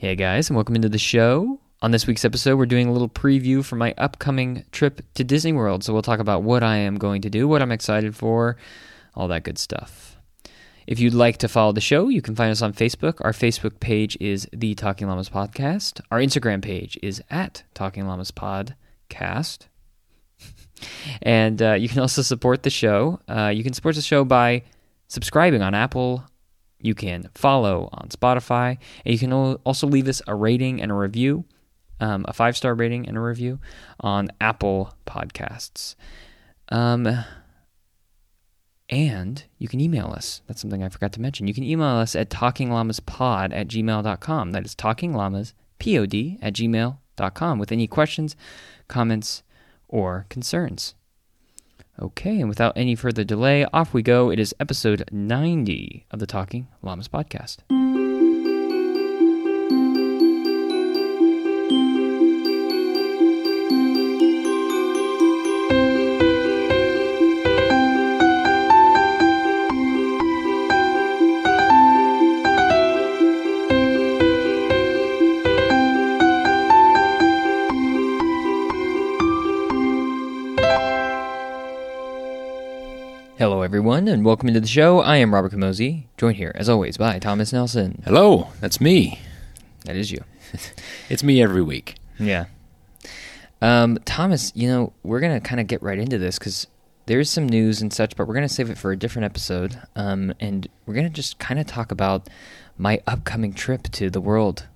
Hey guys, and welcome into the show. On this week's episode, we're doing a little preview for my upcoming trip to Disney World. So we'll talk about what I am going to do, what I'm excited for, all that good stuff. If you'd like to follow the show, you can find us on Facebook. Our Facebook page is The Talking Llamas Podcast. Our Instagram page is at Talking Llamas Podcast. and uh, you can also support the show. Uh, you can support the show by subscribing on Apple. You can follow on Spotify. And you can also leave us a rating and a review, um, a five star rating and a review on Apple Podcasts. Um, and you can email us. That's something I forgot to mention. You can email us at talkingllamaspod at gmail.com. That is talkingllamaspod at gmail.com with any questions, comments, or concerns. Okay, and without any further delay, off we go. It is episode 90 of the Talking Llamas podcast. Everyone, and welcome into the show. I am Robert Camozzi, joined here, as always, by Thomas Nelson. Hello, that's me. That is you. It's me every week. Yeah. Um, Thomas, you know, we're going to kind of get right into this because there's some news and such, but we're going to save it for a different episode. Um, and we're going to just kind of talk about my upcoming trip to the world,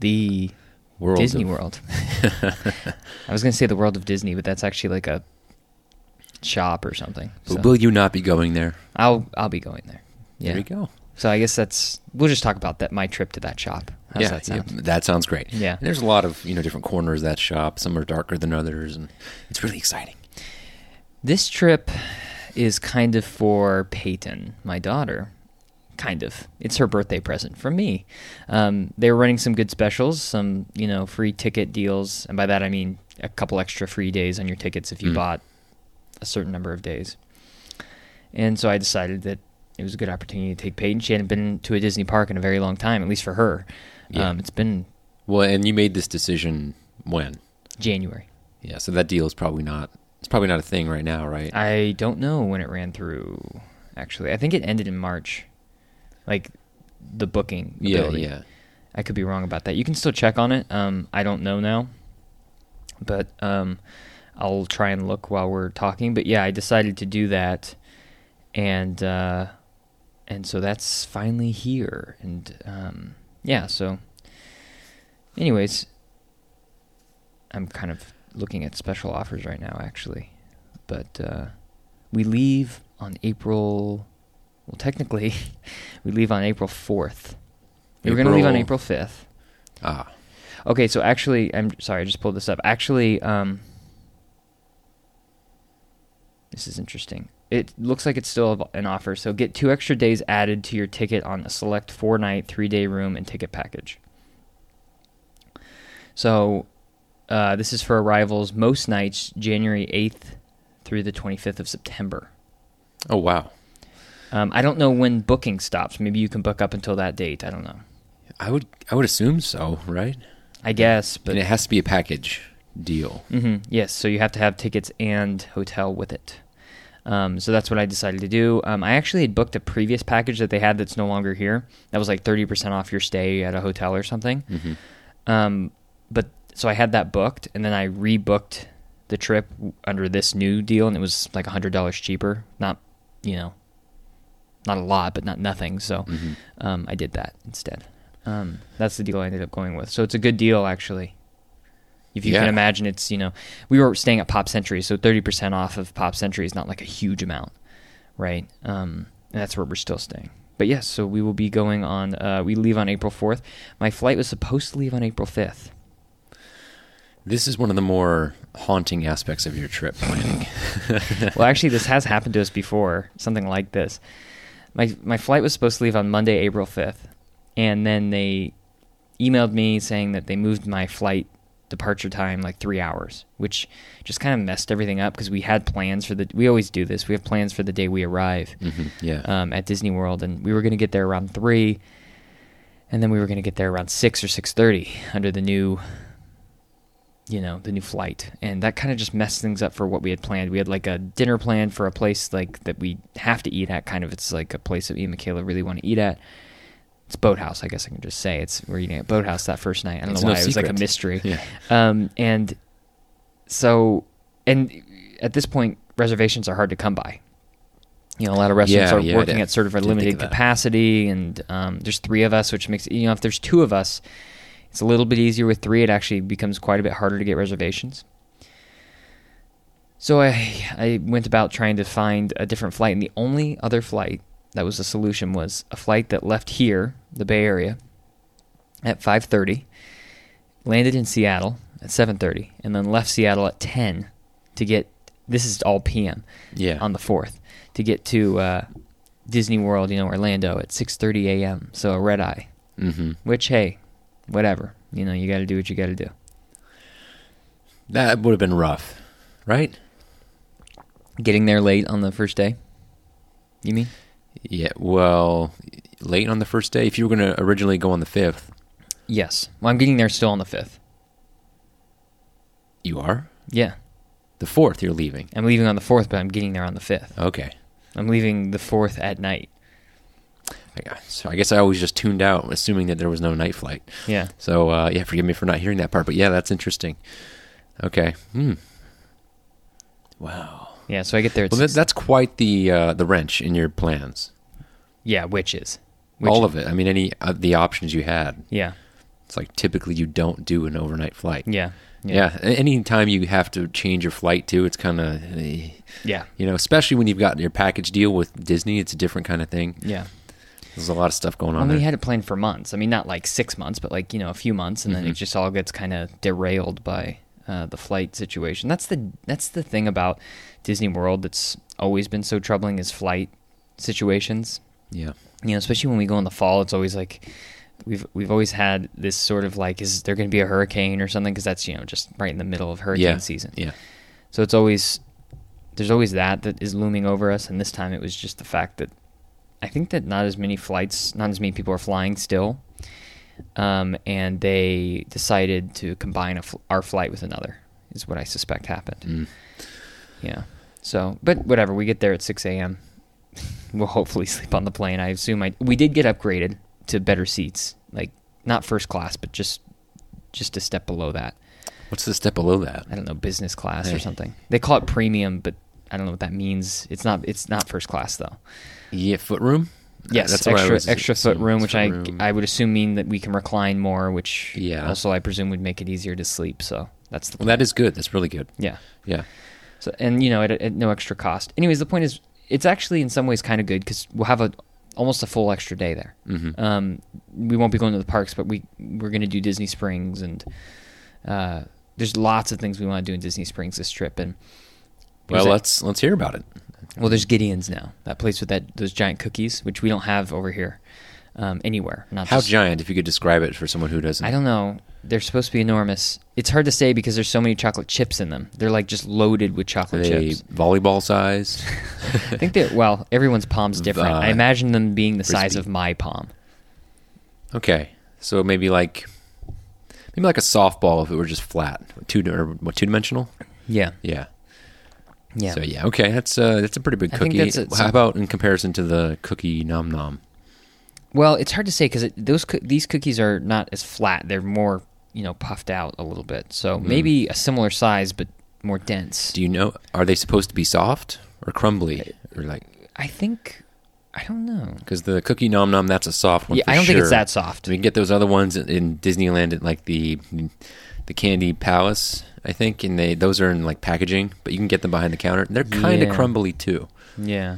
the World Disney of- World. I was going to say the world of Disney, but that's actually like a shop or something. So will you not be going there? I'll I'll be going there. Yeah. There you go. So I guess that's we'll just talk about that my trip to that shop. How's yeah, that sound? yeah, that sounds great. Yeah. And there's a lot of you know different corners of that shop. Some are darker than others, and it's really exciting. This trip is kind of for Peyton, my daughter. Kind of. It's her birthday present from me. Um, they were running some good specials, some you know free ticket deals, and by that I mean a couple extra free days on your tickets if you Mm. bought a certain number of days. And so I decided that it was a good opportunity to take Peyton. She hadn't been to a Disney park in a very long time, at least for her. Yeah. Um, it's been Well, and you made this decision when? January. Yeah, so that deal is probably not. It's probably not a thing right now, right? I don't know when it ran through. Actually, I think it ended in March. Like the booking. yeah, yeah. I could be wrong about that. You can still check on it. Um, I don't know now, but um, I'll try and look while we're talking. But yeah, I decided to do that, and uh, and so that's finally here. And um, yeah, so anyways, I'm kind of looking at special offers right now, actually. But uh, we leave on April. Well, technically, we leave on April fourth. We were going to leave on April April- fifth. Ah, Okay, so actually, I'm sorry, I just pulled this up. Actually, um, this is interesting. It looks like it's still an offer. So get two extra days added to your ticket on a select four night, three day room and ticket package. So uh, this is for arrivals most nights, January 8th through the 25th of September. oh wow. Um, I don't know when booking stops. Maybe you can book up until that date. I don't know. I would. I would assume so, right? I guess, but and it has to be a package deal. hmm Yes, so you have to have tickets and hotel with it. Um, so that's what I decided to do. Um, I actually had booked a previous package that they had that's no longer here. That was like thirty percent off your stay at a hotel or something. hmm Um, but so I had that booked, and then I rebooked the trip under this new deal, and it was like hundred dollars cheaper. Not, you know, not a lot, but not nothing. So hmm um, I did that instead. Um, that's the deal I ended up going with. So it's a good deal, actually. If you can imagine, it's you know we were staying at Pop Century, so thirty percent off of Pop Century is not like a huge amount, right? Um, and that's where we're still staying. But yes, so we will be going on. Uh, we leave on April fourth. My flight was supposed to leave on April fifth. This is one of the more haunting aspects of your trip planning. well, actually, this has happened to us before. Something like this. My my flight was supposed to leave on Monday, April fifth, and then they emailed me saying that they moved my flight departure time like three hours, which just kind of messed everything up because we had plans for the. We always do this. We have plans for the day we arrive hmm Yeah. um, at Disney World, and we were going to get there around three. and then we were going to get there around six or six thirty under the new, you know, the new flight, and that kind of just messed things up for what we had planned. We had like a dinner plan for a place like that we have to eat at. Kind of, it's like a place that me and Michaela really want to eat at. It's Boathouse, I guess I can just say. It's we're eating at Boathouse that first night. I don't It's know no why it was like a mystery. Yeah. Um, and so, and at this point, reservations are hard to come by. You know, a lot of restaurants Yeah, are yeah, working at sort of a limited capacity, and um, there's three of us, which makes you know if there's two of us, it's a little bit easier. With three, it actually becomes quite a bit harder to get reservations. So I I went about trying to find a different flight, and the only other flight that was the solution was a flight that left here, the Bay Area, at 5:30, landed in Seattle at 7:30, and then left Seattle at 10 to get. This is all PM Yeah. on the fourth to get to uh, Disney World, you know, Orlando at 6:30 a.m. So a red eye, mm-hmm. which hey, whatever, you know, you got to do what you got to do. That would have been rough, right? Getting there late on the first day. You mean? Yeah. Well, late on the first day. If you were going to originally go on the fifth, Yes. Well, I'm getting there still on the fifth. you are. Yeah, The fourth, you're leaving. I'm leaving on the fourth, but I'm getting there on the fifth. Okay. I'm leaving the fourth at night. I- So I guess I always just tuned out, assuming that there was no night flight. Yeah. So uh, yeah, forgive me for not hearing that part, but yeah, that's interesting. Okay. Hmm. Wow. Yeah. So I get there Well, that, that's quite the uh, the wrench in your plans. yeah, witches. All of it. I mean, any of the options you had. Yeah. It's like typically you don't do an overnight flight. Yeah. Yeah. a- Any time you have to change your flight too, it's kind of eh. Yeah. you know, especially when you've got your package deal with Disney, it's a different kind of thing. Yeah. There's a lot of stuff going on there. we had it planned for months. I mean, not like six months, but like you know, a few months, and then mm-hmm. it just all gets kind of derailed by uh, the flight situation. That's the that's the thing about Disney World that's always been so troubling is flight situations. yeah. You know, especially when we go in the fall, it's always like we've we've always had this sort of like, is there going to be a hurricane or something? Because that's you know just right in the middle of hurricane Yeah. season. Yeah. So it's always there's always that that is looming over us, and this time it was just the fact that I think that not as many flights, not as many people are flying still, um, and they decided to combine a fl- our flight with another. Is what I suspect happened. Mm. Yeah. So, but whatever. We get there at 6 a.m. we'll hopefully sleep on the plane. I assume I we did get upgraded to better seats, like not first class, but just just a step below that. What's the step below that? I don't know, business class Hey. or something. They call it premium, but I don't know what that means. It's not. It's not first class though. Yeah, foot room. Yes, That's extra was extra foot room, which I room. I would assume mean that we can recline more, which Yeah. also I presume would make it easier to sleep. So that's the Well, that is good. That's really good. yeah. Yeah. So and you know at, at no extra cost. Anyways, the point is, it's actually in some ways kind of good because we'll have a almost a full extra day there. hmm Um, we won't be going to the parks, but we we're going to do Disney Springs, and uh, there's lots of things we want to do in Disney Springs this trip. And Well, let's let's hear about it. Well, there's Gideon's now, that place with that those giant cookies, which we don't have over here um, anywhere. Not How just, giant? If you could describe it for someone who doesn't. I don't know. They're supposed to be enormous. It's hard to say because there's so many chocolate chips in them. They're like just loaded with Are chocolate they chips. volleyball sized? I think that well, everyone's palm's different. I imagine them being the size frisbee. of my palm. okay, so maybe like maybe like a softball if it were just flat, two or two dimensional? Yeah, Yeah. Yeah. So yeah, okay, that's uh that's a pretty big I think cookie. that's How about in comparison to the cookie nom nom? Well, it's hard to say because those coo- these cookies are not as flat. They're more you know puffed out a little bit. So Mm. maybe a similar size but more dense. Do you know? Are they supposed to be soft or crumbly or like? I think I don't know. Because the cookie nom nom, that's a soft one. Yeah, for I don't think it's sure. that soft. We can get those other ones in- in Disneyland at like the the Candy Palace, I think, and they those are in like packaging, but you can get them behind the counter. They're kind of Yeah. crumbly too. Yeah,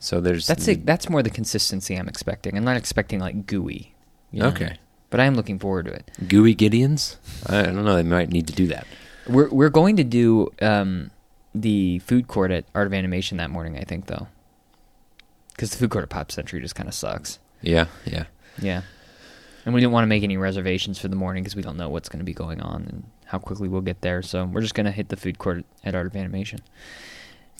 So there's that's it. That's more the consistency I'm expecting. I'm not expecting like gooey. you know? Okay, but I am looking forward to it. gooey Gideons. I don't know. They might need to do that. We're we're going to do um, the food court at Art of Animation that morning. I think though, because the food court at Pop Century just kind of sucks. Yeah, yeah. Yeah. And we didn't want to make any reservations for the morning because we don't know what's going to be going on and how quickly we'll get there. So we're just going to hit the food court at Art of Animation.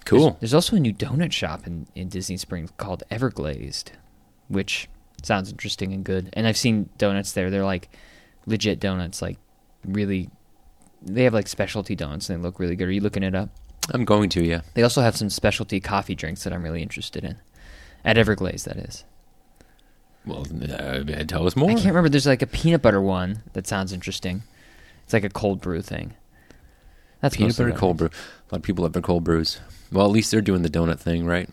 Cool. There's, there's also a new donut shop in, in Disney Springs called Everglazed, which Sounds interesting and good. And I've seen donuts there. They're like legit donuts, like really. They have like specialty donuts and they look really good. Are you looking it up? I'm going to, yeah. They also have some specialty coffee drinks that I'm really interested in. At Everglazed, that is. Well, uh, tell us more. I can't remember. There's like a peanut butter one that sounds interesting. It's like a cold brew thing. That's Peanut butter cold brew. A lot of people have their cold brews. Well, at least they're doing the donut thing, right?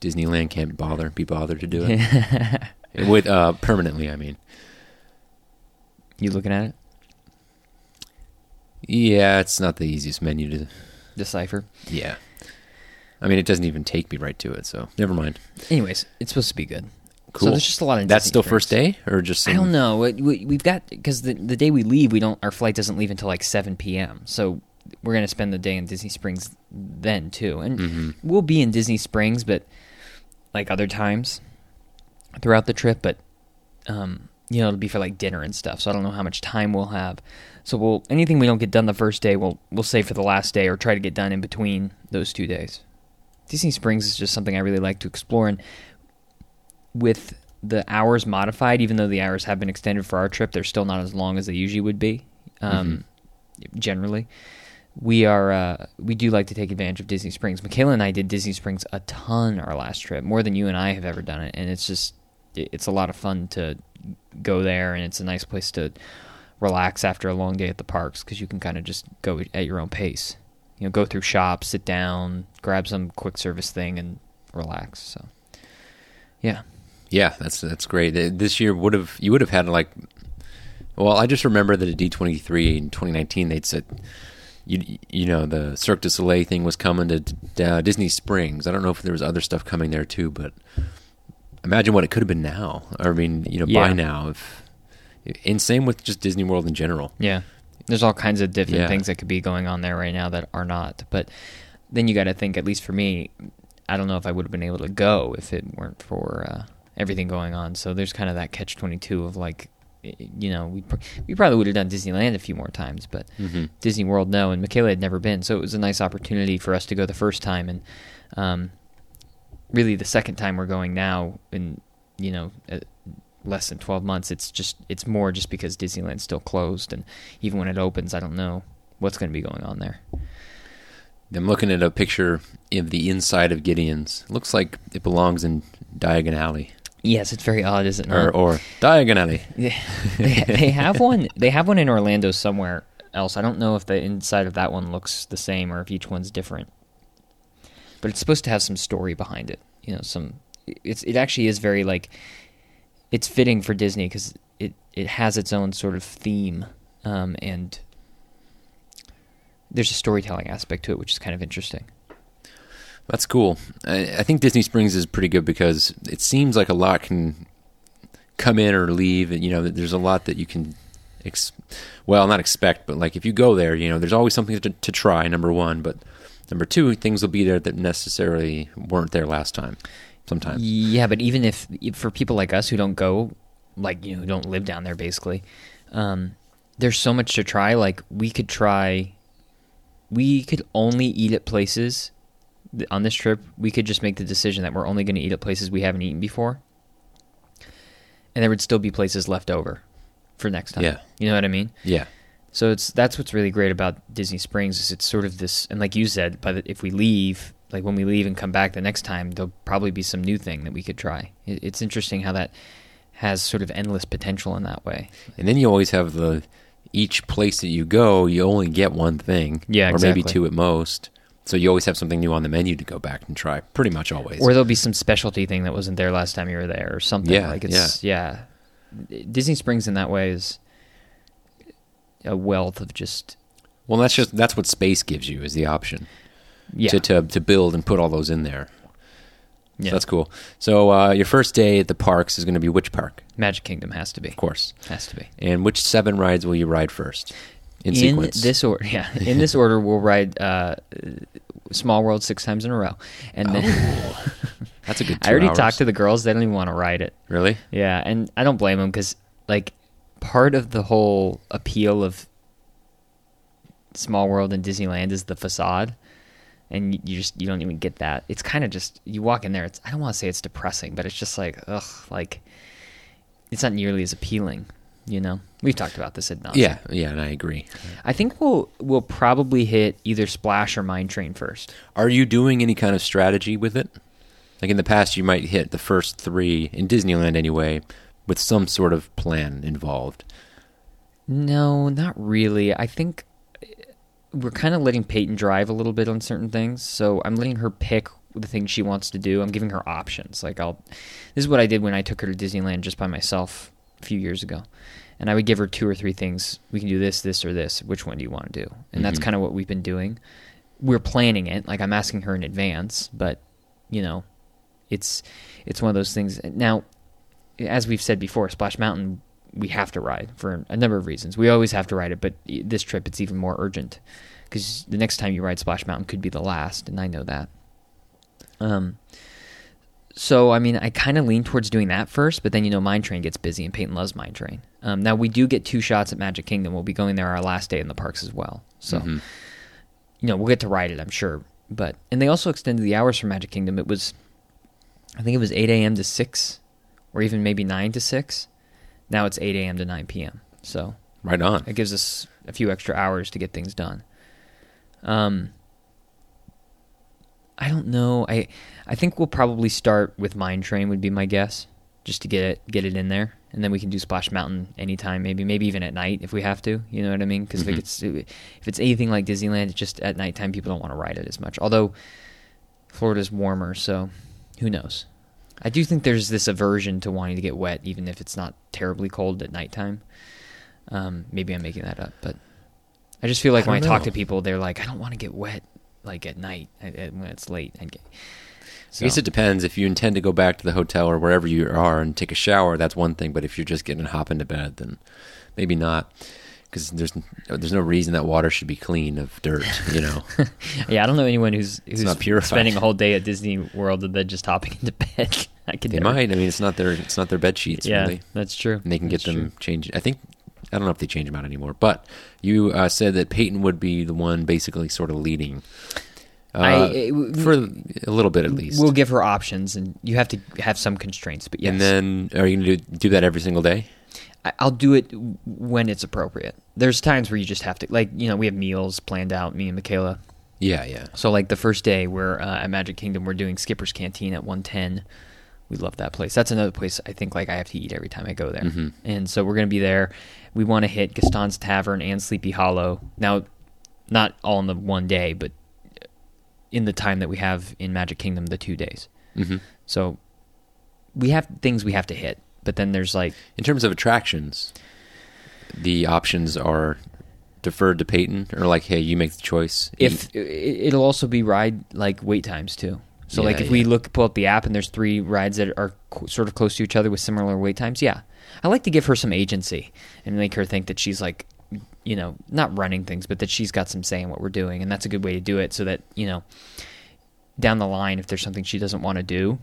Disneyland can't bother be bothered to do it with uh, permanently. I mean, you looking at it? yeah, it's not the easiest menu to. Decipher. Yeah, I mean, it doesn't even take me right to it, so never mind. Anyways, it's supposed to be good. Cool. So there's just a lot of That's still first day, or just I some- don't know. We, we've got because the the day we leave, we don't. Our flight doesn't leave until like seven p.m. So we're gonna spend the day in Disney Springs then too, and Mhm. we'll be in Disney Springs, but like other times throughout the trip. But um, you know, it'll be for like dinner and stuff. So I don't know how much time we'll have. So we'll anything we don't get done the first day, we'll we'll save for the last day or try to get done in between those two days. Disney Springs is just something I really like to explore, and with the hours modified, even though the hours have been extended for our trip, they're still not as long as they usually would be. Um, Generally, we are uh, we do like to take advantage of Disney Springs. Michaela and I did Disney Springs a ton our last trip, more than you and I have ever done it, and it's just it's a lot of fun to go there, and it's a nice place to relax after a long day at the parks because you can kind of just go at your own pace. You know, go through shops, sit down, grab some quick service thing, and relax. So, yeah. Yeah, that's that's great. This year would have you would have had like, well, I just remember that at D twenty three in twenty nineteen they'd said, you you know the Cirque du Soleil thing was coming to uh, Disney Springs. I don't know if there was other stuff coming there too, but imagine what it could have been now. I mean, you know, Yeah. by now, if and same with just Disney World in general. Yeah. There's all kinds of different Yeah. things that could be going on there right now that are not. But then you got to think, at least for me, I don't know if I would have been able to go if it weren't for uh, everything going on. So there's kind of that catch 22 of like, you know, we, pr- we probably would have done Disneyland a few more times, but Mm-hmm. Disney World, no. And Michaela had never been. So it was a nice opportunity for us to go the first time. And um, really, the second time we're going now, in, you know, uh, less than 12 months it's just it's more just because disneyland's still closed and even when it opens i don't know what's going to be going on there I'm looking at a picture of the inside of Gideon's. looks like it belongs in Diagon Alley yes it's very odd isn't it? Or or Diagon Alley. they, they, they have one they have one in orlando somewhere else. I don't know if the inside of that one looks the same or if each one's different. But it's supposed to have some story behind it you know some it's it actually is very like it's fitting for disney because it it has its own sort of theme um, and there's a storytelling aspect to it which is kind of interesting That's cool. I, I think Disney Springs is pretty good because it seems like a lot can come in or leave. And, you know, there's a lot that you can, ex- well, not expect, but like if you go there, you know, there's always something to, to try. Number one, but number two, things will be there that necessarily weren't there last time. Sometimes. Yeah, but even if if for people like us who don't go, like you know, who don't live down there, basically, um, there's so much to try. Like we could try, we could only eat at places on this trip. We could just make the decision that we're only going to eat at places we haven't eaten before, and there would still be places left over for next time. Yeah. you know what I mean. Yeah. So it's that's what's really great about Disney Springs is it's sort of this, and like you said, by the, if we leave, like when we leave and come back the next time, there'll probably be some new thing that we could try. It, it's interesting how that has sort of endless potential in that way. And then you always have the, each place that you go, you only get one thing. Yeah, Or maybe two at most. So you always have something new on the menu to go back and try. Pretty much always. Or there'll be some specialty thing that wasn't there last time you were there, or something. Yeah, like it's yeah. Disney Springs in that way is a wealth of just well, that's just that's what space gives you is the option. yeah. to, to to build and put all those in there. So yeah. that's cool. So uh, your first day at the parks is going to be which park, Magic Kingdom has to be, of course, has to be. and which seven rides will you ride first in, sequence? this order, yeah, in this order, we'll ride uh, Small World six times in a row, and then Oh, that's a good. I already hours. talked to the girls; they don't even want to ride it. Really? Yeah, and I don't blame them because, like, part of the whole appeal of Small World and Disneyland is the facade. and you, you just you don't even get that. It's kind of just you walk in there. It's I don't want to say it's depressing, but it's just like ugh, like it's not nearly as appealing. You know, we've talked about this at nauseam. Yeah, yeah, and I agree. I think we'll we'll probably hit either Splash or Mine Train first. Are you doing any kind of strategy with it? Like in the past, you might hit the first three in Disneyland anyway, with some sort of plan involved. No, not really. I think uh, we're kind of letting Peyton drive a little bit on certain things. So I'm letting her pick the things she wants to do. I'm giving her options. Like I'll this is what I did when I took her to Disneyland just by myself a few years ago. And I would give her two or three things. We can do this, this, or this. Which one do you want to do? And that's Mhm. kind of what we've been doing. We're planning it. Like I'm asking her in advance, but you know, it's it's one of those things. Now, as we've said before, Splash Mountain we have to ride for a number of reasons. We always have to ride it, but this trip it's even more urgent because the next time you ride Splash Mountain could be the last, and I know that. Um. So I mean, I kind of lean towards doing that first, but then you know, Mine Train gets busy, and Peyton loves Mine Train. Um, now we do get two shots at Magic Kingdom. We'll be going there our last day in the parks as well. So Mhm. you know, we'll get to ride it, I'm sure. But and they also extended the hours for Magic Kingdom. It was, I think it was 8 a.m. to 6, or even maybe 9 to 6. Now it's 8 a.m. to 9 p.m. So right on. it gives us a few extra hours to get things done. Um, I don't know. I I think we'll probably start with Mine Train would be my guess, just to get it get it in there, and then we can do Splash Mountain anytime, maybe maybe even at night if we have to. You know what I mean? Because Mhm. if it's if it's anything like Disneyland, it's just at nighttime people don't want to ride it as much. Although Florida's warmer, so who knows? I do think there's this aversion to wanting to get wet, even if it's not terribly cold at nighttime. Um, maybe I'm making that up, but I just feel like I when I don't talk to people, they're like, I don't want to get wet like at night at, at- when it's late. I guess it depends. If you intend to go back to the hotel or wherever you are and take a shower, that's one thing. But if you're just getting to hop into bed, then maybe not. Because there's there's no reason that water should be clean of dirt. You know. yeah, I don't know anyone who's who's not spending a whole day at Disney World and then just hopping into bed. I could they never- might. I mean, it's not their it's not their bed sheets Yeah, really. that's true. And they can get them true. changed. I think I don't know if they change them out anymore. But you uh, said that Peyton would be the one basically sort of leading. Uh, I- it for a little bit at least. We'll give her options, and you have to have some constraints. But yes, And then are you going to do, do that every single day? I'll do it when it's appropriate. There's times where you just have to, like, you know, we have meals planned out, me and Michaela. Yeah, yeah. So, like, the first day we're uh, at Magic Kingdom, we're doing Skipper's Canteen at 110. We love that place. That's another place I think, like, I have to eat every time I go there. Mhm. And so we're going to be there. We want to hit Gaston's Tavern and Sleepy Hollow. Now, not all in the one day, but in the time that we have in Magic Kingdom, the two days. hmm So we have things we have to hit. But then there's like In terms of attractions, the options are deferred to Peyton, or like, hey, you make the choice. if it- it'll also be ride like wait times too. So like Yeah, if we yeah. look pull up the app and there's three rides that are co- sort of close to each other with similar wait times, yeah, I like to give her some agency and make her think that she's like, you know, not running things, but that she's got some say in what we're doing, and that's a good way to do it. So that you know, down the line, if there's something she doesn't want to do,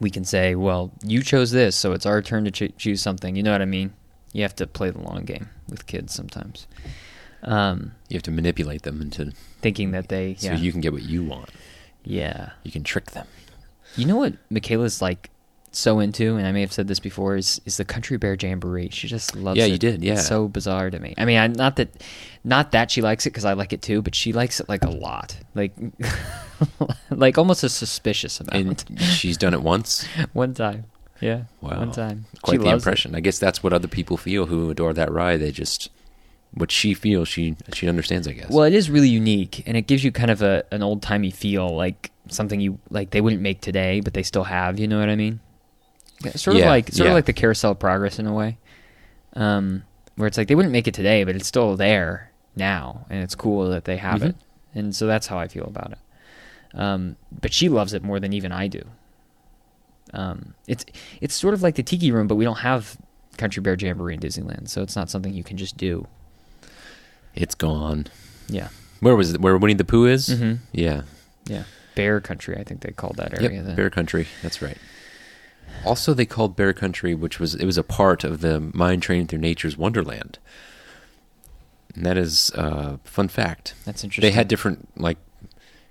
we can say, well, you chose this, so it's our turn to ch- choose something. You know what I mean? You have to play the long game with kids sometimes. Um, you have to manipulate them into thinking that they so you can get what you want. yeah You can trick them. you know what michaela's like so into and i may have said this before is is the country bear jamboree she just loves Yeah, it you did, yeah. it's so bizarre to me i mean I, not that not that she likes it because i like it too but she likes it like a lot like like almost a suspicious amount And she's done it once. one time yeah Wow. one time Quite she the loves it. impression. I guess that's what other people feel who adore that ride. They just what she feels, she she understands. I guess. Well, it is really unique, and it gives you kind of a an old timey feel, like something you like they wouldn't make today, but they still have. You know what I mean? Yeah, Sort of like sort yeah. of like the Carousel of Progress in a way, um, where it's like they wouldn't make it today, but it's still there now, and it's cool that they have Mhm. it, and so that's how I feel about it. Um, but she loves it more than even I do. Um, it's it's sort of like the Tiki Room, but we don't have Country Bear Jamboree in Disneyland, so it's not something you can just do. it's gone. Yeah. Where was it? Where Winnie the Pooh is? Mm-hmm. Yeah. Yeah, Bear Country. I think they called that area. Yep. then. Bear Country. That's right. Also, they called Bear Country, which was it was a part of the Mine Train Through Nature's Wonderland. And that is uh, fun fact. That's interesting. They had different like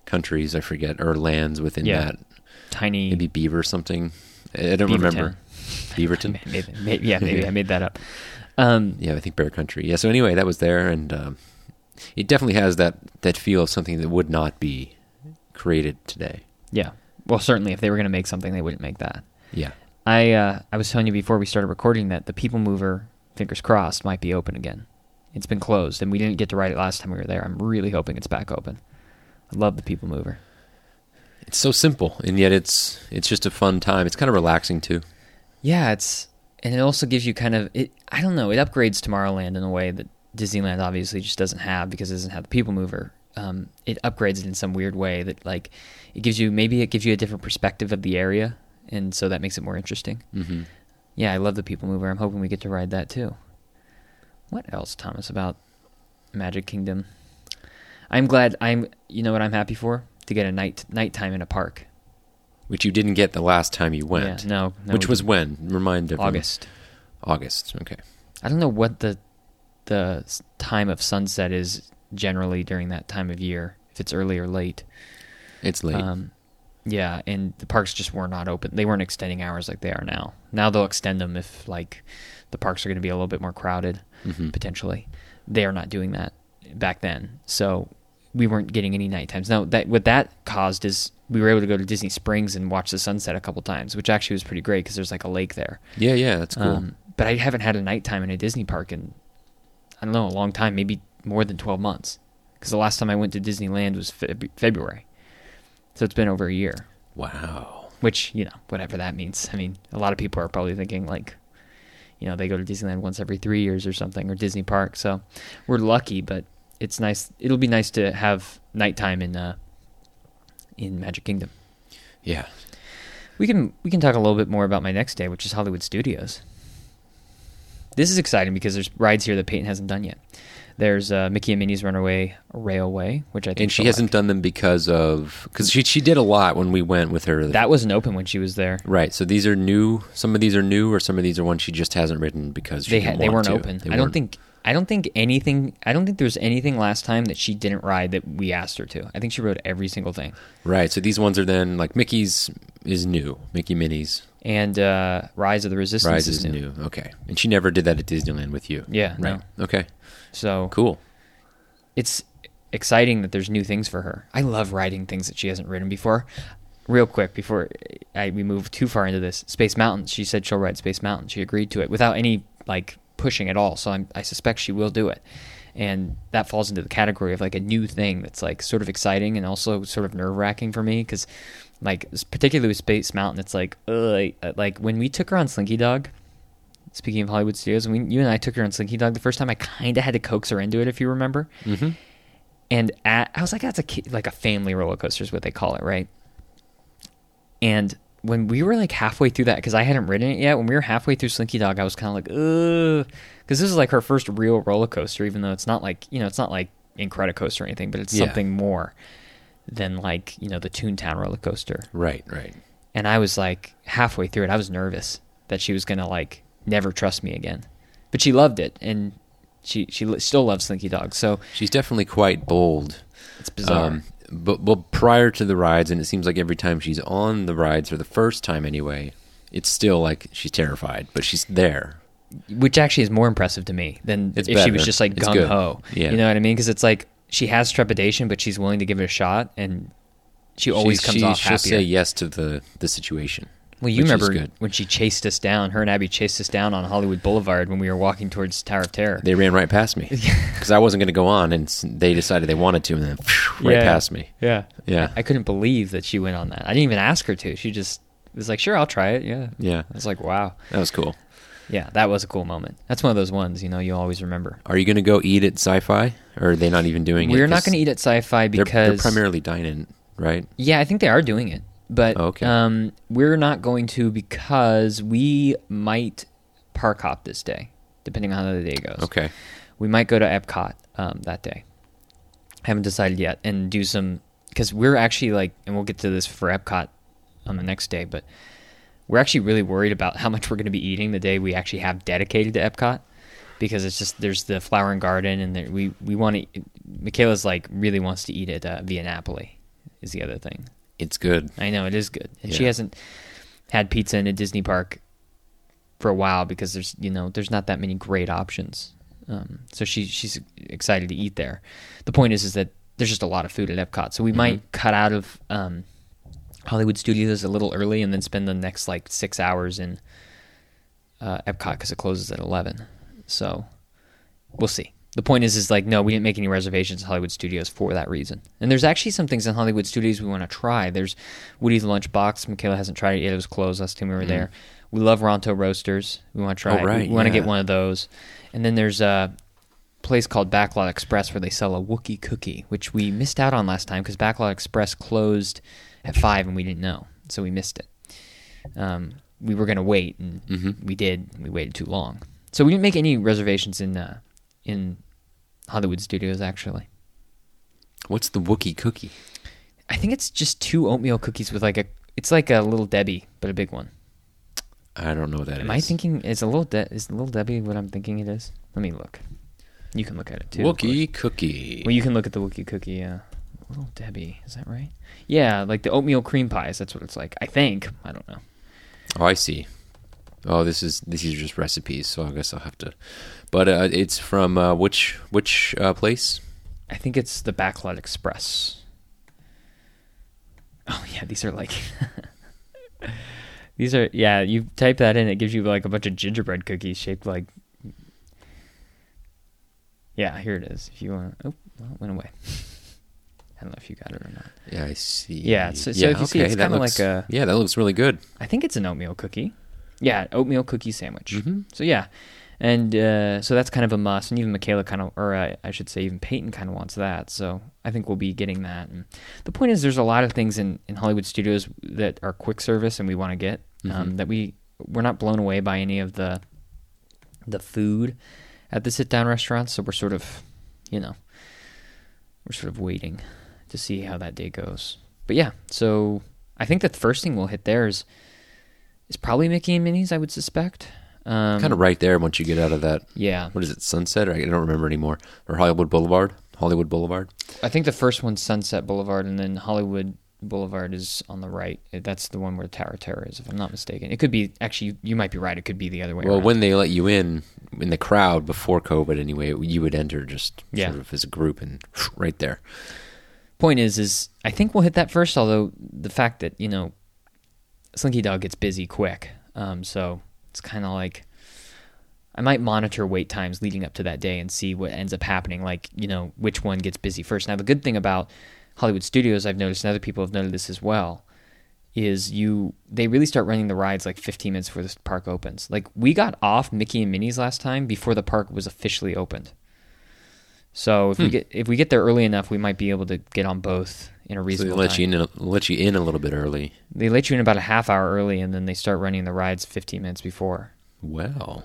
countries. I forget or lands within Yeah. that. Tiny Maybe Beaver something. I don't Beavertown. remember. Beaverton. Maybe, maybe, yeah, maybe I made that up. Um, Yeah, I think Bear Country. Yeah. So anyway, that was there, and um, it definitely has that that feel of something that would not be created today. yeah. Well, certainly, if they were going to make something, they wouldn't make that. Yeah. I uh, I was telling you before we started recording that the People Mover, fingers crossed, might be open again. It's been closed, and we didn't get to ride it last time we were there. I'm really hoping it's back open. I love the People Mover. It's so simple, and yet it's it's just a fun time. It's kind of relaxing too. Yeah, it's and it also gives you kind of it. I don't know. It upgrades Tomorrowland in a way that Disneyland obviously just doesn't have because it doesn't have the People Mover. Um, it upgrades it in some weird way that like it gives you maybe it gives you a different perspective of the area, and so that makes it more interesting. Mm-hmm. Yeah, I love the People Mover. I'm hoping we get to ride that too. What else, Thomas, about Magic Kingdom? I'm glad. I'm. You know what I'm happy for? To get a night nighttime in a park. Which you didn't get the last time you went. Yeah, no, no Which was when? Remind everyone. August. August. Okay. I don't know what the the time of sunset is generally during that time of year. If it's early or late. It's late. Um, yeah, and the parks just were not open. They weren't extending hours like they are now. Now they'll extend them if like the parks are going to be a little bit more crowded Mhm. potentially. They are not doing that back then. So we weren't getting any night times. Now that what that caused is we were able to go to Disney Springs and watch the sunset a couple times, which actually was pretty great because there's like a lake there. Yeah, yeah, that's cool. Um, but I haven't had a nighttime in a Disney park in I don't know a long time, maybe more than twelve months. Because the last time I went to Disneyland was Feb- February, so it's been over a year. wow. Which you know, whatever that means. I mean, a lot of people are probably thinking like, you know, they go to Disneyland once every three years or something, or Disney Park. So we're lucky, but it's nice. It'll be nice to have nighttime in uh, in Magic Kingdom. Yeah. We can we can talk a little bit more about my next day, which is Hollywood Studios. This is exciting because there's rides here that Peyton hasn't done yet. There's uh, Mickey and Minnie's Runaway Railway, which I think And she hasn't like. done them because of because she she did a lot when we went with her. That wasn't open when she was there. right. So these are new. Some of these are new, or some of these are ones she just hasn't ridden because They had they weren't to. open. They I don't weren't- think I don't think anything. I don't think there was anything last time that she didn't ride that we asked her to. I think she rode every single thing. Right. So these ones are then like Mickey's is new. Mickey Minnie's And uh, Rise of the Resistance Rise is is new. Okay. And she never did that at Disneyland with you. Yeah, Right. Okay. So Cool. it's exciting that there's new things for her. I love writing things that she hasn't written before. Real quick before I, we move too far into this, Space Mountain. She said she'll write Space Mountain. She agreed to it without any like pushing at all. So I'm, I suspect she will do it, and that falls into the category of like a new thing that's like sort of exciting and also sort of nerve wracking for me because like particularly with Space Mountain, it's like ugh, like when we took her on Slinky Dog. Speaking of Hollywood Studios, when you and I took her on Slinky Dog the first time, I kind of had to coax her into it, if you remember. Mm-hmm. And at, I was like, that's a like a family roller coaster is what they call it, right? And when we were like halfway through that, because I hadn't ridden it yet, when we were halfway through Slinky Dog, I was kind of like, ugh, because this is like her first real roller coaster, even though it's not like you know, it's not like Incredicoaster or anything, but it's Yeah. something more than like you know the Toontown roller coaster. Right. Right. And I was like halfway through it, I was nervous that she was gonna like never trust me again, but she loved it, and she she still loves Slinky Dog, so She's definitely quite bold. it's bizarre. Um, but, well, prior to the rides, and it seems like every time she's on the rides, or the first time anyway, it's still like she's terrified, but she's there. which actually is more impressive to me than It's if she was just like gung ho. Yeah. You know what I mean? Because it's like she has trepidation, but she's willing to give it a shot, and she always She's- comes she, off She'll happier. say yes to the the situation. Well, you remember when she chased us down? Her and Abby chased us down on Hollywood Boulevard when we were walking towards Tower of Terror. They ran right past me because I wasn't going to go on, and they decided they wanted to, and then right Yeah. past me. yeah, Yeah. I couldn't believe that she went on that. I didn't even ask her to. She just was like, "Sure, I'll try it." Yeah. Yeah, I was like, "Wow." that was cool. Yeah, that was a cool moment. That's one of those ones you know you always remember. Are you going to go eat at Sci-Fi, or are they not even doing it? We're not going to eat at Sci-Fi They're, because they're primarily dine-in, right? Yeah, I think they are doing it, but Oh, Okay. um, we're not going to because we might park hop this day, depending on how the day goes. Okay. We might go to Epcot um, that day. I Haven't decided yet, and do some because we're actually like, and we'll get to this for Epcot on the next day, but we're actually really worried about how much we're going to be eating the day we actually have dedicated to Epcot because it's just there's the flower and garden, and there, we we want to. Michaela's like really wants to eat at uh, Via Napoli, is the other thing. It's good. I know it is good, and she hasn't had pizza in a Disney park for a while because there's you know there's not that many great options. Um, so she she's excited to eat there. The point is is that there's just a lot of food at Epcot, so we might cut out of um, Hollywood Studios a little early and then spend the next like six hours in uh, Epcot because it closes at eleven. So we'll see. The point is, is like, no, we didn't make any reservations at Hollywood Studios for that reason. And there's actually some things in Hollywood Studios we want to try. There's Woody's Lunchbox. Michaela hasn't tried it yet. It was closed last time we were there. We love Ronto Roasters. We want to try. Oh, it. right, We, want to get one of those. And then there's a place called Backlot Express where they sell a Wookiee cookie, which we missed out on last time because Backlot Express closed at five and we didn't know, so we missed it. Um, we were going to wait, and Mhm. we did. We waited too long, so we didn't make any reservations in uh, in Hollywood Studios. Actually, What's the Wookiee cookie? I think it's just two oatmeal cookies with like a. It's like a little Debbie, but a big one. I don't know what that is. Am I thinking is a little De- is little Debbie what I'm thinking it is? Let me look. You can look at it too. Wookiee cookie. Well, you can look at the Wookiee cookie. Yeah, little Debbie. Is that right? Yeah, like the oatmeal cream pies. That's what it's like. I think. I don't know. Oh, I see. Oh, this is these are just recipes, so I guess I'll have to. But uh, it's from uh, which which uh, place? I think it's the Backlot Express. Oh yeah, these are like these are yeah. You type that in, it gives you like a bunch of gingerbread cookies shaped like. Yeah, here it is. If you want, oh, well, it went away. I don't know if you got it or not. Yeah, I see. Yeah, so- so if you see, it's kinda looks- like a- yeah, that looks really good. I think it's an oatmeal cookie. Yeah, oatmeal cookie sandwich. Mhm. So yeah, and uh, so that's kind of a must. And even Michaela kind of, or uh, I should say, even Peyton kind of wants that. So I think we'll be getting that. And the point is, there's a lot of things in, in Hollywood studios that are quick service, and we want to get um, Mhm. that we we're not blown away by any of the the food at the sit down restaurants. So we're sort of, you know, we're sort of waiting to see how that day goes. But yeah, so I think that the first thing we'll hit there is is probably Mickey and Minnie's. I would suspect. Um, kind of right there once you get out of that. Yeah, What is it? Sunset? Or I don't remember anymore. Or Hollywood Boulevard? Hollywood Boulevard. I think the first one's Sunset Boulevard, and then Hollywood Boulevard is on the right. That's the one where the Tower of Terror is, if I'm not mistaken. It could be actually. You might be right. It could be the other way. Well, around. when they let you in in the crowd before COVID, anyway, you would enter just Yeah. sort of as a group and right there. point is, is I think we'll hit that first. Although the fact that you know, Slinky Dog gets busy quick, um, so it's kind of like I might monitor wait times leading up to that day and see what ends up happening. Like you know, which one gets busy first. Now the good thing about Hollywood Studios, I've noticed, and other people have noted this as well, is you they really start running the rides like 15 minutes before the park opens. Like we got off Mickey and Minnie's last time before the park was officially opened. So if we Hmm. get if we get there early enough, we might be able to get on both in a So they let time. you in, a, let you in a little bit early. They let you in about a half hour early, and then they start running the rides 15 minutes before. Wow,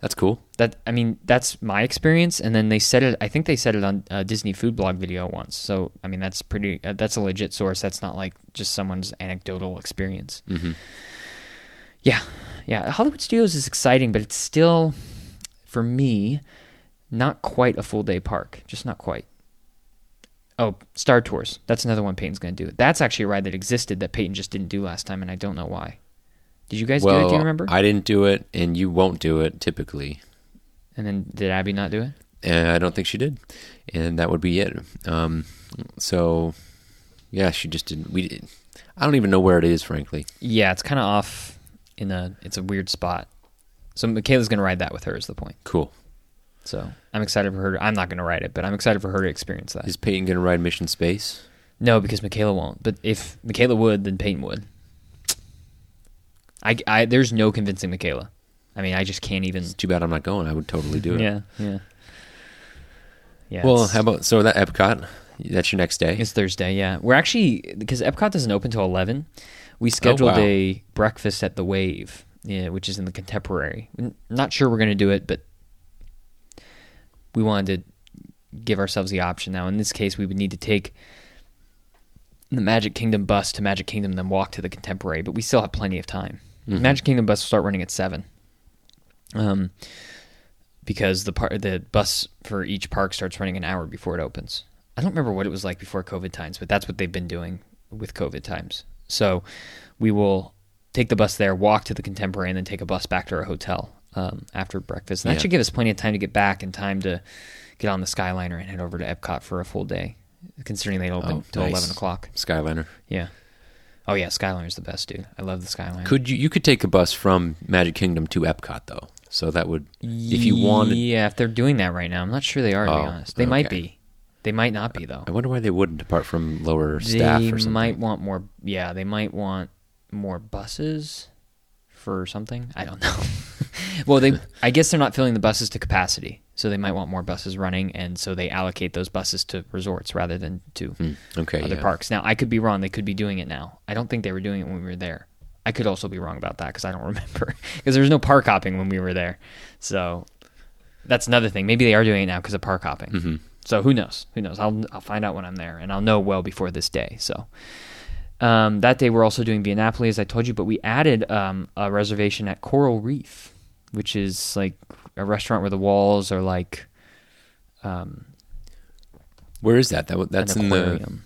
that's cool. That I mean, that's my experience. And then they said it. I think they said it on a Disney Food Blog video once. So I mean, that's pretty. Uh, that's a legit source. That's not like just someone's anecdotal experience. hmm Yeah, yeah. Hollywood Studios is exciting, but it's still, for me, not quite a full day park. Just not quite. Oh, Star Tours. That's another one Peyton's going to do. That's actually a ride that existed that Peyton just didn't do last time, and I don't know why. Did you guys do it? Do you remember? I didn't do it, and you won't do it typically. and then did Abby not do it? And I don't think she did, and that would be it. Um, so, yeah, she just didn't. We, did- I don't even know where it is, frankly. Yeah, it's kind of off in a. It's a weird spot. So Michaela's going to ride that with her. Is the point? Cool. So I'm excited for her. To, I'm not going to ride it, but I'm excited for her to experience that. Is Peyton going to ride Mission Space? No, because Michaela won't. But if Michaela would, then Peyton would. I, I there's no convincing Michaela. I mean, I just can't even. It's too bad I'm not going. I would totally do it. Yeah, yeah, yeah. Well, how about so that Epcot? That's your next day. It's Thursday. Yeah, we're actually because Epcot doesn't open till eleven. We oh, scheduled wow. a breakfast at the Wave, yeah, which is in the Contemporary. Not sure we're going to do it, but we wanted to give ourselves the option. Now, in this case, we would need to take the Magic Kingdom bus to Magic Kingdom, then walk to the Contemporary. But we still have plenty of time. Mhm. Magic Kingdom bus will start running at seven. Um, because the par- the bus for each park starts running an hour before it opens. I don't remember what it was like before COVID times, but that's what they've been doing with COVID times. So we will take the bus there, walk to the Contemporary, and then take a bus back to our hotel um, after breakfast. And that Yeah. should give us plenty of time to get back and time to get on the Skyliner and head over to Epcot for a full day, considering they open Oh, till nice. 11 o'clock. Skyliner. Yeah. Oh, yeah, Skyliner's the best, dude. I love the Skyliner. Could you you could take a bus from Magic Kingdom to Epcot though? So that would if you wanted. Yeah, if they're doing that right now. I'm not sure they are, to be Oh, honest. They might be. They might not be, though. I wonder why they wouldn't, apart from lower staff they or something. might want more. Yeah, they might want more buses for something. I don't know. well, they. I guess they're not filling the buses to capacity, so they might want more buses running, and so they allocate those buses to resorts rather than to Hmm, okay, other yeah. parks. Now, I could be wrong. They could be doing it now. I don't think they were doing it when we were there. I could also be wrong about that because I don't remember because there was no park hopping when we were there. So that's another thing. Maybe they are doing it now because of park hopping. hmm So who knows? Who knows? I'll I'll find out when I'm there, and I'll know well before this day. So um, that day we're also doing Via Napoli, as I told you, but we added um, a reservation at Coral Reef, which is like a restaurant where the walls are like um, Where is that? That that's an in the.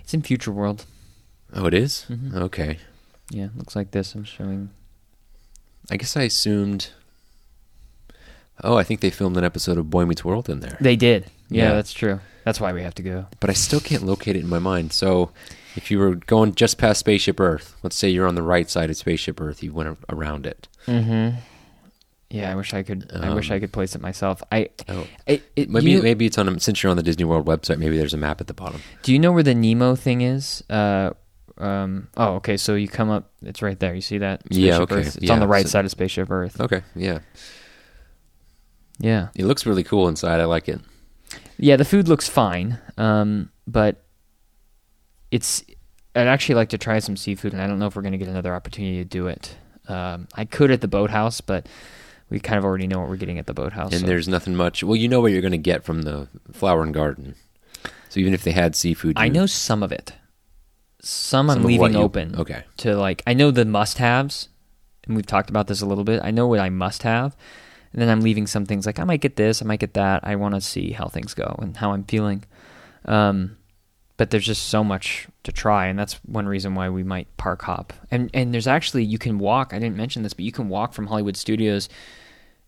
It's in Future World. Oh, it is? Mhm. Okay. Yeah, looks like this. I'm showing. I guess I assumed. Oh, I think they filmed an episode of Boy Meets World in there, They did. Yeah, Yeah. that's true. That's why we have to go. but I still can't locate it in my mind. So, if you were going just past Spaceship Earth, let's say you're on the right side of Spaceship Earth, you went around it. Mm-hmm. Yeah, I wish I could. I wish Um, I could place it myself. I. Oh, It, it, maybe you- maybe it's on a, since you're on the Disney World website. Maybe there's a map at the bottom. Do you know where the Nemo thing is? Uh, um, oh, okay. So you come up. It's right there. You see that? Yeah, Spaceship okay, Earth? It's on the right so- side of Spaceship Earth. Okay, yeah, Yeah. it looks really cool inside. I like it. Yeah. The food looks fine. Um, but it's. I'd actually like to try some seafood, and I don't know if we're going to get another opportunity to do it. Um, I could at the boathouse, but we kind of already know what we're getting at the boathouse. and so- there's nothing much. Well, you know what you're going to get from the Flower and Garden. So even if they had seafood, I know some of it. Some, I'm some of leaving you- open. Okay, to like I know the must haves, and we've talked about this a little bit. I know what I must have, and then I'm leaving some things like I might get this, I might get that. I want to see how things go and how I'm feeling. Um, but there's just so much to try, and that's one reason why we might park hop. And and there's actually you can walk. I didn't mention this, but you can walk from Hollywood Studios.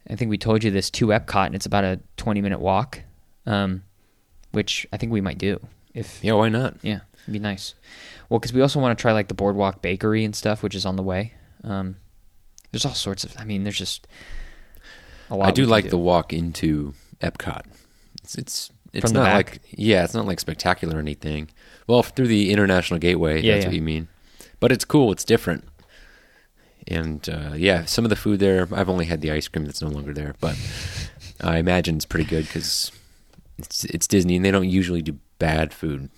I think we told you this to Epcot, and it's about a 20 minute walk, um, which I think we might do if yeah, why not? yeah, it'd be nice. Well, because we also want to try like the Boardwalk Bakery and stuff, which is on the way. Um, there's all sorts of. I mean, there's just. I do like the walk into Epcot. It's it's it's From not like yeah, it's not like spectacular or anything. Well, through the International Gateway, Yeah, that's yeah. what you mean. But it's cool. It's different. And uh, yeah, some of the food there. I've only had the ice cream that's no longer there, but I imagine it's pretty good because it's it's Disney and they don't usually do bad food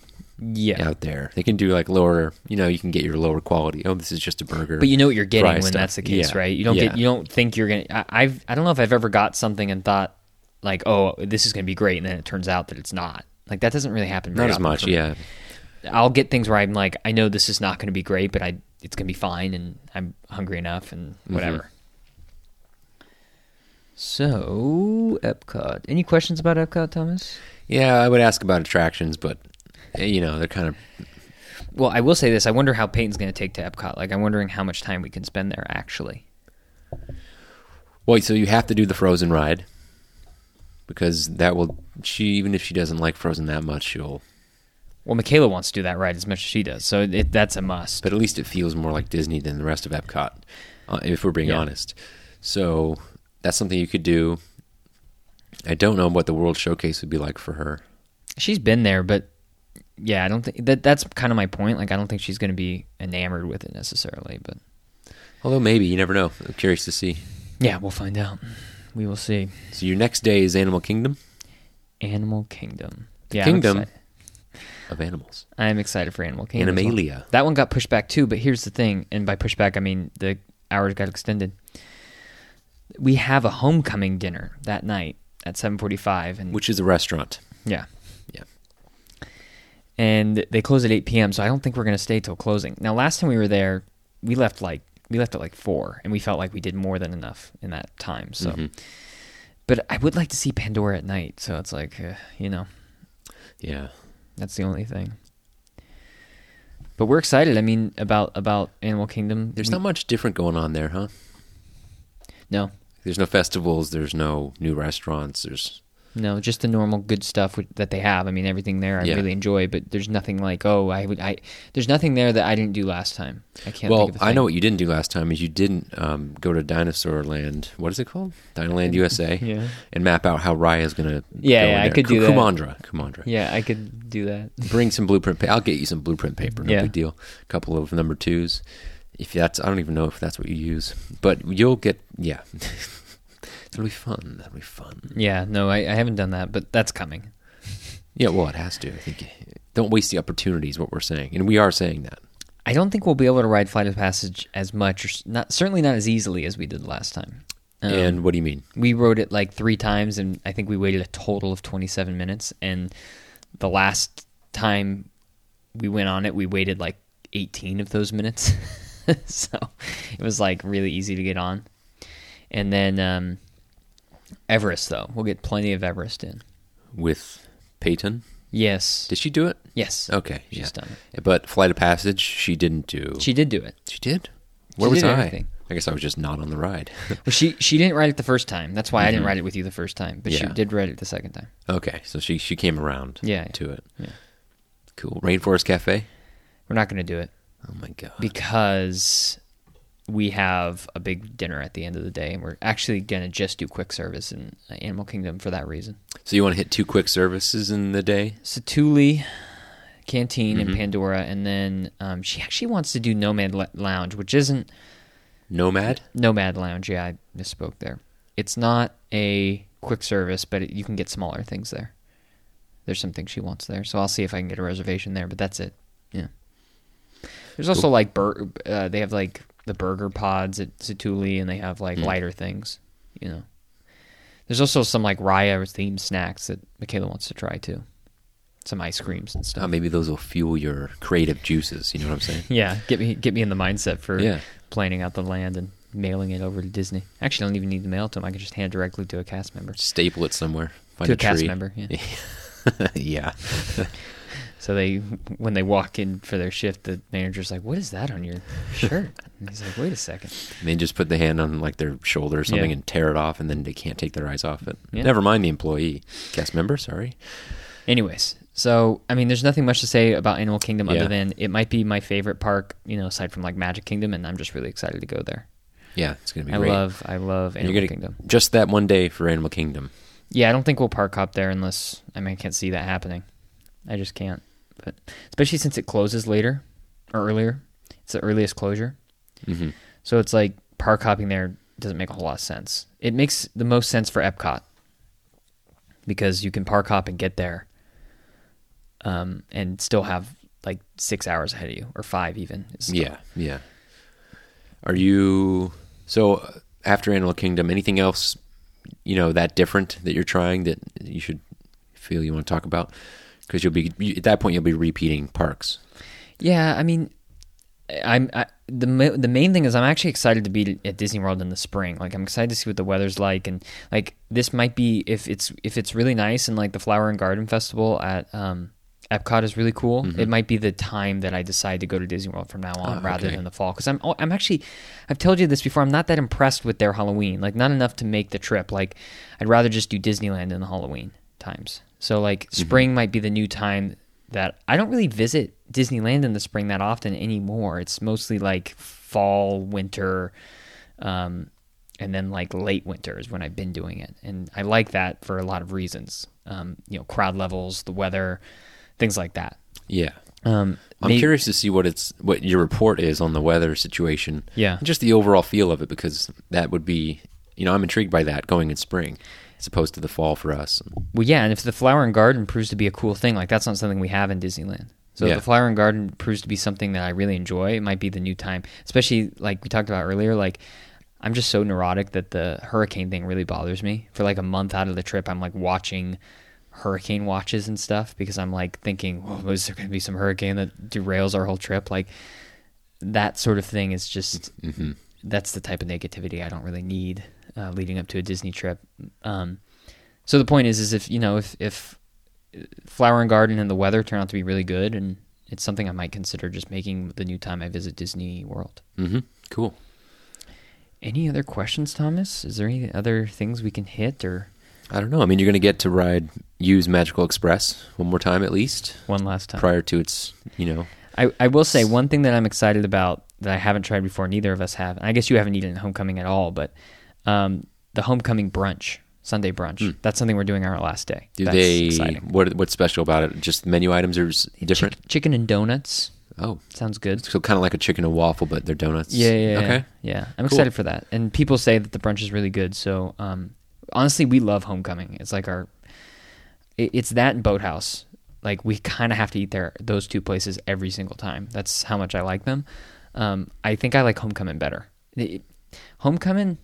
Yeah, out there. They can do like lower. You know, you can get your lower quality. Oh, this is just a burger. but you know what you're getting when stuff. that's the case, Yeah. right? You don't Yeah. get. You don't think you're gonna. I, I've. I don't know if I've ever got something and thought like, oh, this is gonna be great, and then it turns out that it's not. Like that doesn't really happen. very not as much. Yeah. I'll get things where I'm like, I know this is not going to be great, but I it's going to be fine, and I'm hungry enough, and Mm-hmm. whatever. So Epcot. Any questions about Epcot, Thomas? Yeah, I would ask about attractions, but you know they're kind of Well, I will say this: I wonder how Peyton's going to take to Epcot. Like, I'm wondering how much time we can spend there actually. Well, so you have to do the Frozen ride because that will. She even if she doesn't like Frozen that much, she'll. Well, Michaela wants to do that ride as much as she does, so it, that's a must. But at least it feels more like Disney than the rest of Epcot, uh, if we're being Yeah. honest. So that's something you could do. I don't know what the World Showcase would be like for her. She's been there, but yeah, I don't think that that's kind of my point. Like, I don't think she's going to be enamored with it necessarily, but Although maybe you never know. I'm curious to see. yeah, we'll find out. We will see. So your next day is Animal Kingdom Animal Kingdom. Yeah, Kingdom of animals. I'm excited for Animal Kingdom. as well. Animalia. That one got pushed back too, but here's the thing, and by pushback I mean the hours got extended. We have a homecoming dinner that night at 7:45 and which is a restaurant. yeah. And they close at 8 p.m., so I don't think we're going to stay till closing. Now, last time we were there, we left like we left at like 4 and we felt like we did more than enough in that time. So Mhm. but I would like to see Pandora at night, so it's like, uh, you know. Yeah. That's the only thing. But we're excited. I mean, about about Animal Kingdom. There's We- not much different going on there, huh? no, There's no festivals. There's no new restaurants. There's no, just the normal good stuff with- that they have. I mean, everything there I Yeah. really enjoy. But there's nothing like oh, I would I. There's nothing there that I didn't do last time. I can't. well, think of a I know what you didn't do last time is you didn't um, go to Dinosaur Land. What is it called? Dinoland USA, Yeah. and map out how Raya's gonna. Yeah, go yeah, I could do that. Kumandra, Kumandra. Yeah, I could do that. Bring some blueprint. Pa- I'll get you some blueprint paper. No Yeah. big deal. A couple of number twos. If that's, I don't even know if that's what you use, but you'll get. Yeah, it'll be fun. That'll be fun. Yeah, no, I, I haven't done that, but that's coming. Yeah, well, it has to. I think. Don't waste the opportunities. What we're saying, and we are saying that. I don't think we'll be able to ride Flight of Passage as much, or not certainly not as easily as we did last time. Um, and what do you mean? we rode it like three times, and I think we waited a total of 27 minutes. And the last time we went on it, we waited like 18 of those minutes. so it was like really easy to get on. And then um, Everest, though, we'll get plenty of Everest in. With Peyton, Yes, did she do it? yes, Okay, she's yeah. done it. But Flight of Passage, she didn't do. She did do it. She did. She Where was did I? everything. I guess I was just not on the ride. Well, she she didn't ride it the first time. That's why I didn't Mhm. ride it with you the first time. But she did ride it the second time. okay, so she she came around. Yeah, yeah. to it. Yeah. Cool. Rainforest Cafe. We're not going to do it Oh my god. because we have a big dinner at the end of the day, and we're actually going to just do quick service in Animal Kingdom for that reason. So you want to hit two quick services in the day? Satuli, Canteen, Mhm. and Pandora, and then um, she actually wants to do Nomad Lounge, which isn't Nomad. Nomad Lounge. Yeah, I misspoke there. It's not a quick service, but it, you can get smaller things there. There's some things she wants there, so I'll see if I can get a reservation there. But that's it. Yeah. There's also Cool. like bur- uh, they have like the burger pods at Satuli, and they have like Hmm. lighter things. You know. There's also some like Raya themed snacks that Michaela wants to try too. Some ice creams and stuff. Uh, maybe those will fuel your creative juices. You know what I'm saying? yeah, get me get me in the mindset for Yeah. planning out the land and mailing it over to Disney. Actually, I don't even need to mail it to them. I can just hand directly to a cast member. Staple it somewhere. Find to a, a, cast tree. member, yeah. yeah. So they, when they walk in for their shift, the manager's like, "What is that on your shirt?" And he's like, "Wait a second. And they just put the hand on like their shoulder or something Yeah. and tear it off, and then they can't take their eyes off it. Yeah. Never mind the employee, cast member. Sorry. Anyways, so I mean, there's nothing much to say about Animal Kingdom Yeah. other than it might be my favorite park, you know, aside from like Magic Kingdom, and I'm just really excited to go there. Yeah, it's gonna be I great. love, I love And Animal you're gonna Kingdom. just that one day for Animal Kingdom. Yeah, I don't think we'll park hop there unless I mean I can't see that happening. I just can't. But especially since it closes later or earlier, it's the earliest closure. hmm So it's like park hopping there doesn't make a whole lot of sense. It makes the most sense for Epcot because you can park hop and get there, um, and still have like six hours ahead of you or five even. Still- Yeah, yeah. Are you so uh, after Animal Kingdom? Anything else you know that different that you're trying that you should feel you want to talk about? Because you'll be you, at that point you'll be repeating parks. Yeah, I mean, I'm I, the the main thing is I'm actually excited to be at Disney World in the spring. Like I'm excited to see what the weather's like, and like this might be if it's if it's really nice and like the Flower and Garden Festival at um, Epcot is really cool. Mhm. It might be the time that I decide to go to Disney World from now on Oh, rather okay. than the fall because I'm oh, I'm actually I've told you this before. I'm not that impressed with their Halloween. Like not enough to make the trip. Like I'd rather just do Disneyland in the Halloween times. So like Mm-hmm. spring might be the new time that I don't really visit Disneyland in the spring that often anymore. It's mostly like fall, winter, um, and then like late winter is when I've been doing it, and I like that for a lot of reasons. Um, you know, crowd levels, the weather, things like that. Yeah, Um, I'm may- curious to see what it's what your report is on the weather situation. Yeah. just the overall feel of it because that would be you know I'm intrigued by that going in spring as opposed to the fall for us. Well, yeah, and if the flower and garden proves to be a cool thing, like that's not something we have in Disneyland. So Yeah. if the flower and garden proves to be something that I really enjoy, it might be the new time. Especially like we talked about earlier, like I'm just so neurotic that the hurricane thing really bothers me. For like a month out of the trip, I'm like watching hurricane watches and stuff because I'm like thinking, "Whoa, is there going to be some hurricane that derails our whole trip?" Like that sort of thing is just hmm that's the type of negativity I don't really need uh, leading up to a Disney trip. Um, so the point is, is if you know, if if Flower and Garden and the weather turn out to be really good, and it's something I might consider just making the new time I visit Disney World. Mm-hmm. Cool. Any other questions, Thomas? Is there any other things we can hit or I don't know. I mean, you're going to get to ride use Magical Express one more time at least one last time? prior to its, you know. I, I will say one thing that I'm excited about that I haven't tried before, neither of us have. And I guess you haven't eaten homecoming at all, but um, the homecoming brunch, Sunday brunch. That's something we're doing on our last day. Do That's they exciting. what what's special about it? Just menu items are different? Chick- chicken and donuts Oh, sounds good. so kind of like a chicken and waffle, but they're donuts. Yeah, yeah, yeah. Okay. Yeah, I'm Cool. excited for that. And people say that the brunch is really good. So, um, honestly, we love homecoming. It's like our, it, it's that and Boathouse. Like we kind of have to eat there, those two places every single time. That's how much I like them. Um, I think I like homecoming better. It- homecoming,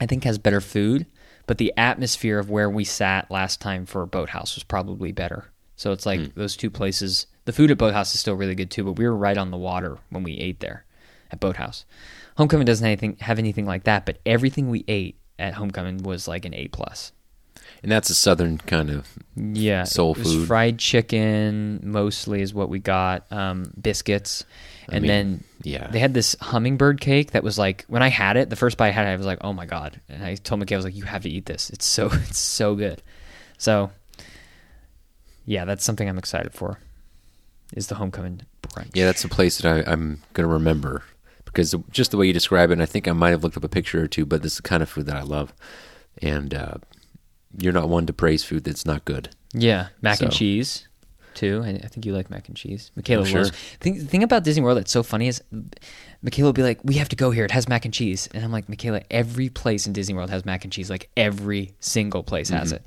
I think, has better food, but the atmosphere of where we sat last time for Boathouse was probably better. So it's like those two places. The food at Boathouse is still really good too, but we were right on the water when we ate there at Boathouse. Homecoming doesn't have anything have anything like that, but everything we ate at Homecoming was like an A plus. And that's a southern kind of Yeah, Soul food. fried chicken mostly is what we got. Um, biscuits, I and mean, then yeah. they had this hummingbird cake that was like when I had it, the first bite I had, it, I was like, oh my god! And I told McKay, I was like, you have to eat this. It's so it's so good. So yeah, that's something I'm excited for. Is the homecoming brunch? Yeah, that's a place that I, I'm going to remember because just the way you describe it, and I think I might have looked up a picture or two, but this is the kind of food that I love. And uh, you're not one to praise food that's not good. Yeah, mac and cheese too. I, I think you like mac and cheese. Michaela Oh, sure. loves. Thing, the thing about Disney World that's so funny is Michaela will be like, "We have to go here. It has mac and cheese," and I'm like, "Michaela, every place in Disney World has mac and cheese. Like every single place has it.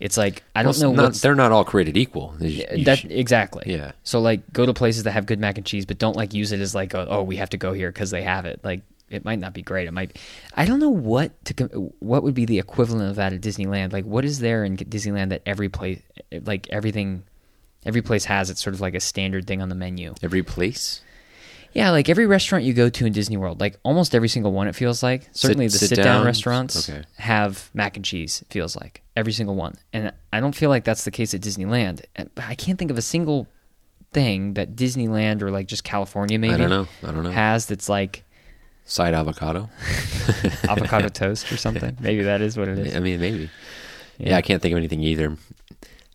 It's like I don't Mm-hmm. Know not- they're not all created equal. You- you that sh- exactly. Yeah. So like, go to places that have good mac and cheese, but don't like use it as like, a, oh, we have to go here because they have it. Like, it might not be great. It might. I don't know what to. What would be the equivalent of that at Disneyland? Like, what is there in Disneyland that every place, like everything, every place has? It's sort of like a standard thing on the menu. every place. Yeah, like every restaurant you go to in Disney World, like almost every single one, it feels like. Certainly the sit sit, down down? restaurants Okay. have mac and cheese. It feels like every single one, and I don't feel like that's the case at Disneyland. But I can't think of a single thing that Disneyland or like just California maybe I don't know. I don't know. has that's like Side avocado. avocado toast or something. Maybe that is what it is. I mean, maybe. Yeah. Yeah. I can't think of anything either,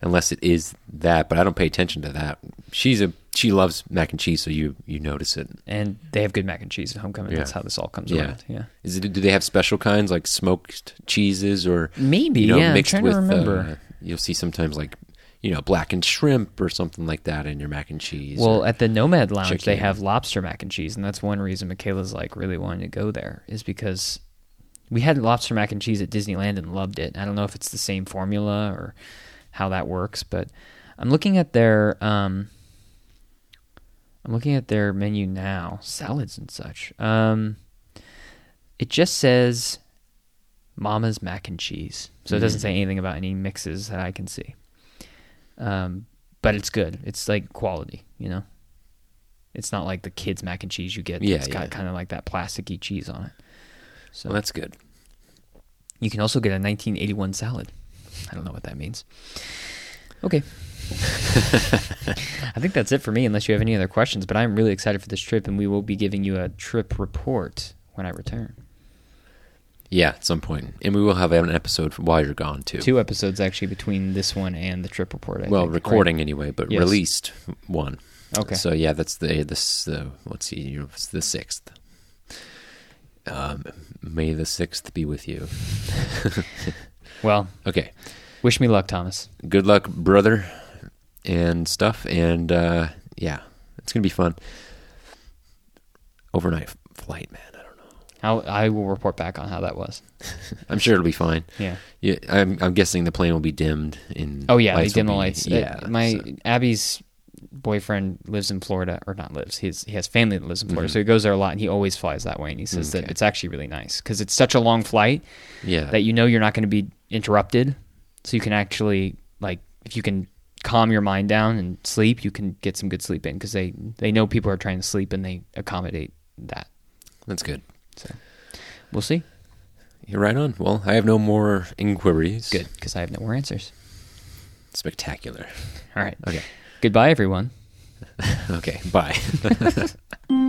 unless it is that. But I don't pay attention to that. She's a she loves mac and cheese, so you you notice it. And they have good mac and cheese at Homecoming. That's how this all comes Yeah. around. Yeah. Is it? Do they have special kinds like smoked cheeses or Maybe. you know, yeah. Mixed trying with? to remember. Uh, you'll see sometimes like you know blackened shrimp or something like that in your mac and cheese. Well, at the Nomad Lounge, they have lobster mac and cheese, and that's one reason Michaela's like really wanting to go there is because we had lobster mac and cheese at Disneyland and loved it. I don't know if it's the same formula or how that works, but I'm looking at their um, I'm looking at their menu now, salads and such. Um, it just says Mama's mac and cheese, so it doesn't Mm. say anything about any mixes that I can see. Um, but it's good. It's like quality, you know. It's not like the kids mac and cheese you get. Yeah, it's got yeah. kind of like that plasticky cheese on it. So well, that's good. you can also get a 1981 salad. I don't know what that means. Okay. I think that's it for me, unless you have any other questions. But I'm really excited for this trip, and we will be giving you a trip report when I return. Yeah, at some point, and we will have an episode while you're gone too. Two episodes actually between this one and the trip report. I well, think, right? recording anyway, but Yes. released one. Okay. So yeah, that's the this uh, let's see, you know, it's the sixth. Um, may the sixth be with you. Well, Okay, wish me luck, Thomas. good luck, brother, and stuff, and uh, yeah, it's gonna be fun. Overnight flight, man. I don't know. I'll, I will report back on how that was. I'm sure it'll be fine. Yeah. Yeah, I'm, I'm guessing the plane will be dimmed. In Oh yeah, they dim the be- lights. Uh, Yeah, my so- Abby's boyfriend lives in Florida, or not lives. He's, he has family that lives in Florida, Mhm. so he goes there a lot, and he always flies that way. And he says that it's actually really nice because it's such a long flight yeah, that you know you're not going to be interrupted, so you can actually like if you can calm your mind down and sleep, you can get some good sleep in because they they know people are trying to sleep and they accommodate that. that's good. So we'll see. You're right on. Well, I have no more inquiries. Good because I have no more answers. spectacular. All right. Okay. Goodbye, everyone. Okay. Bye.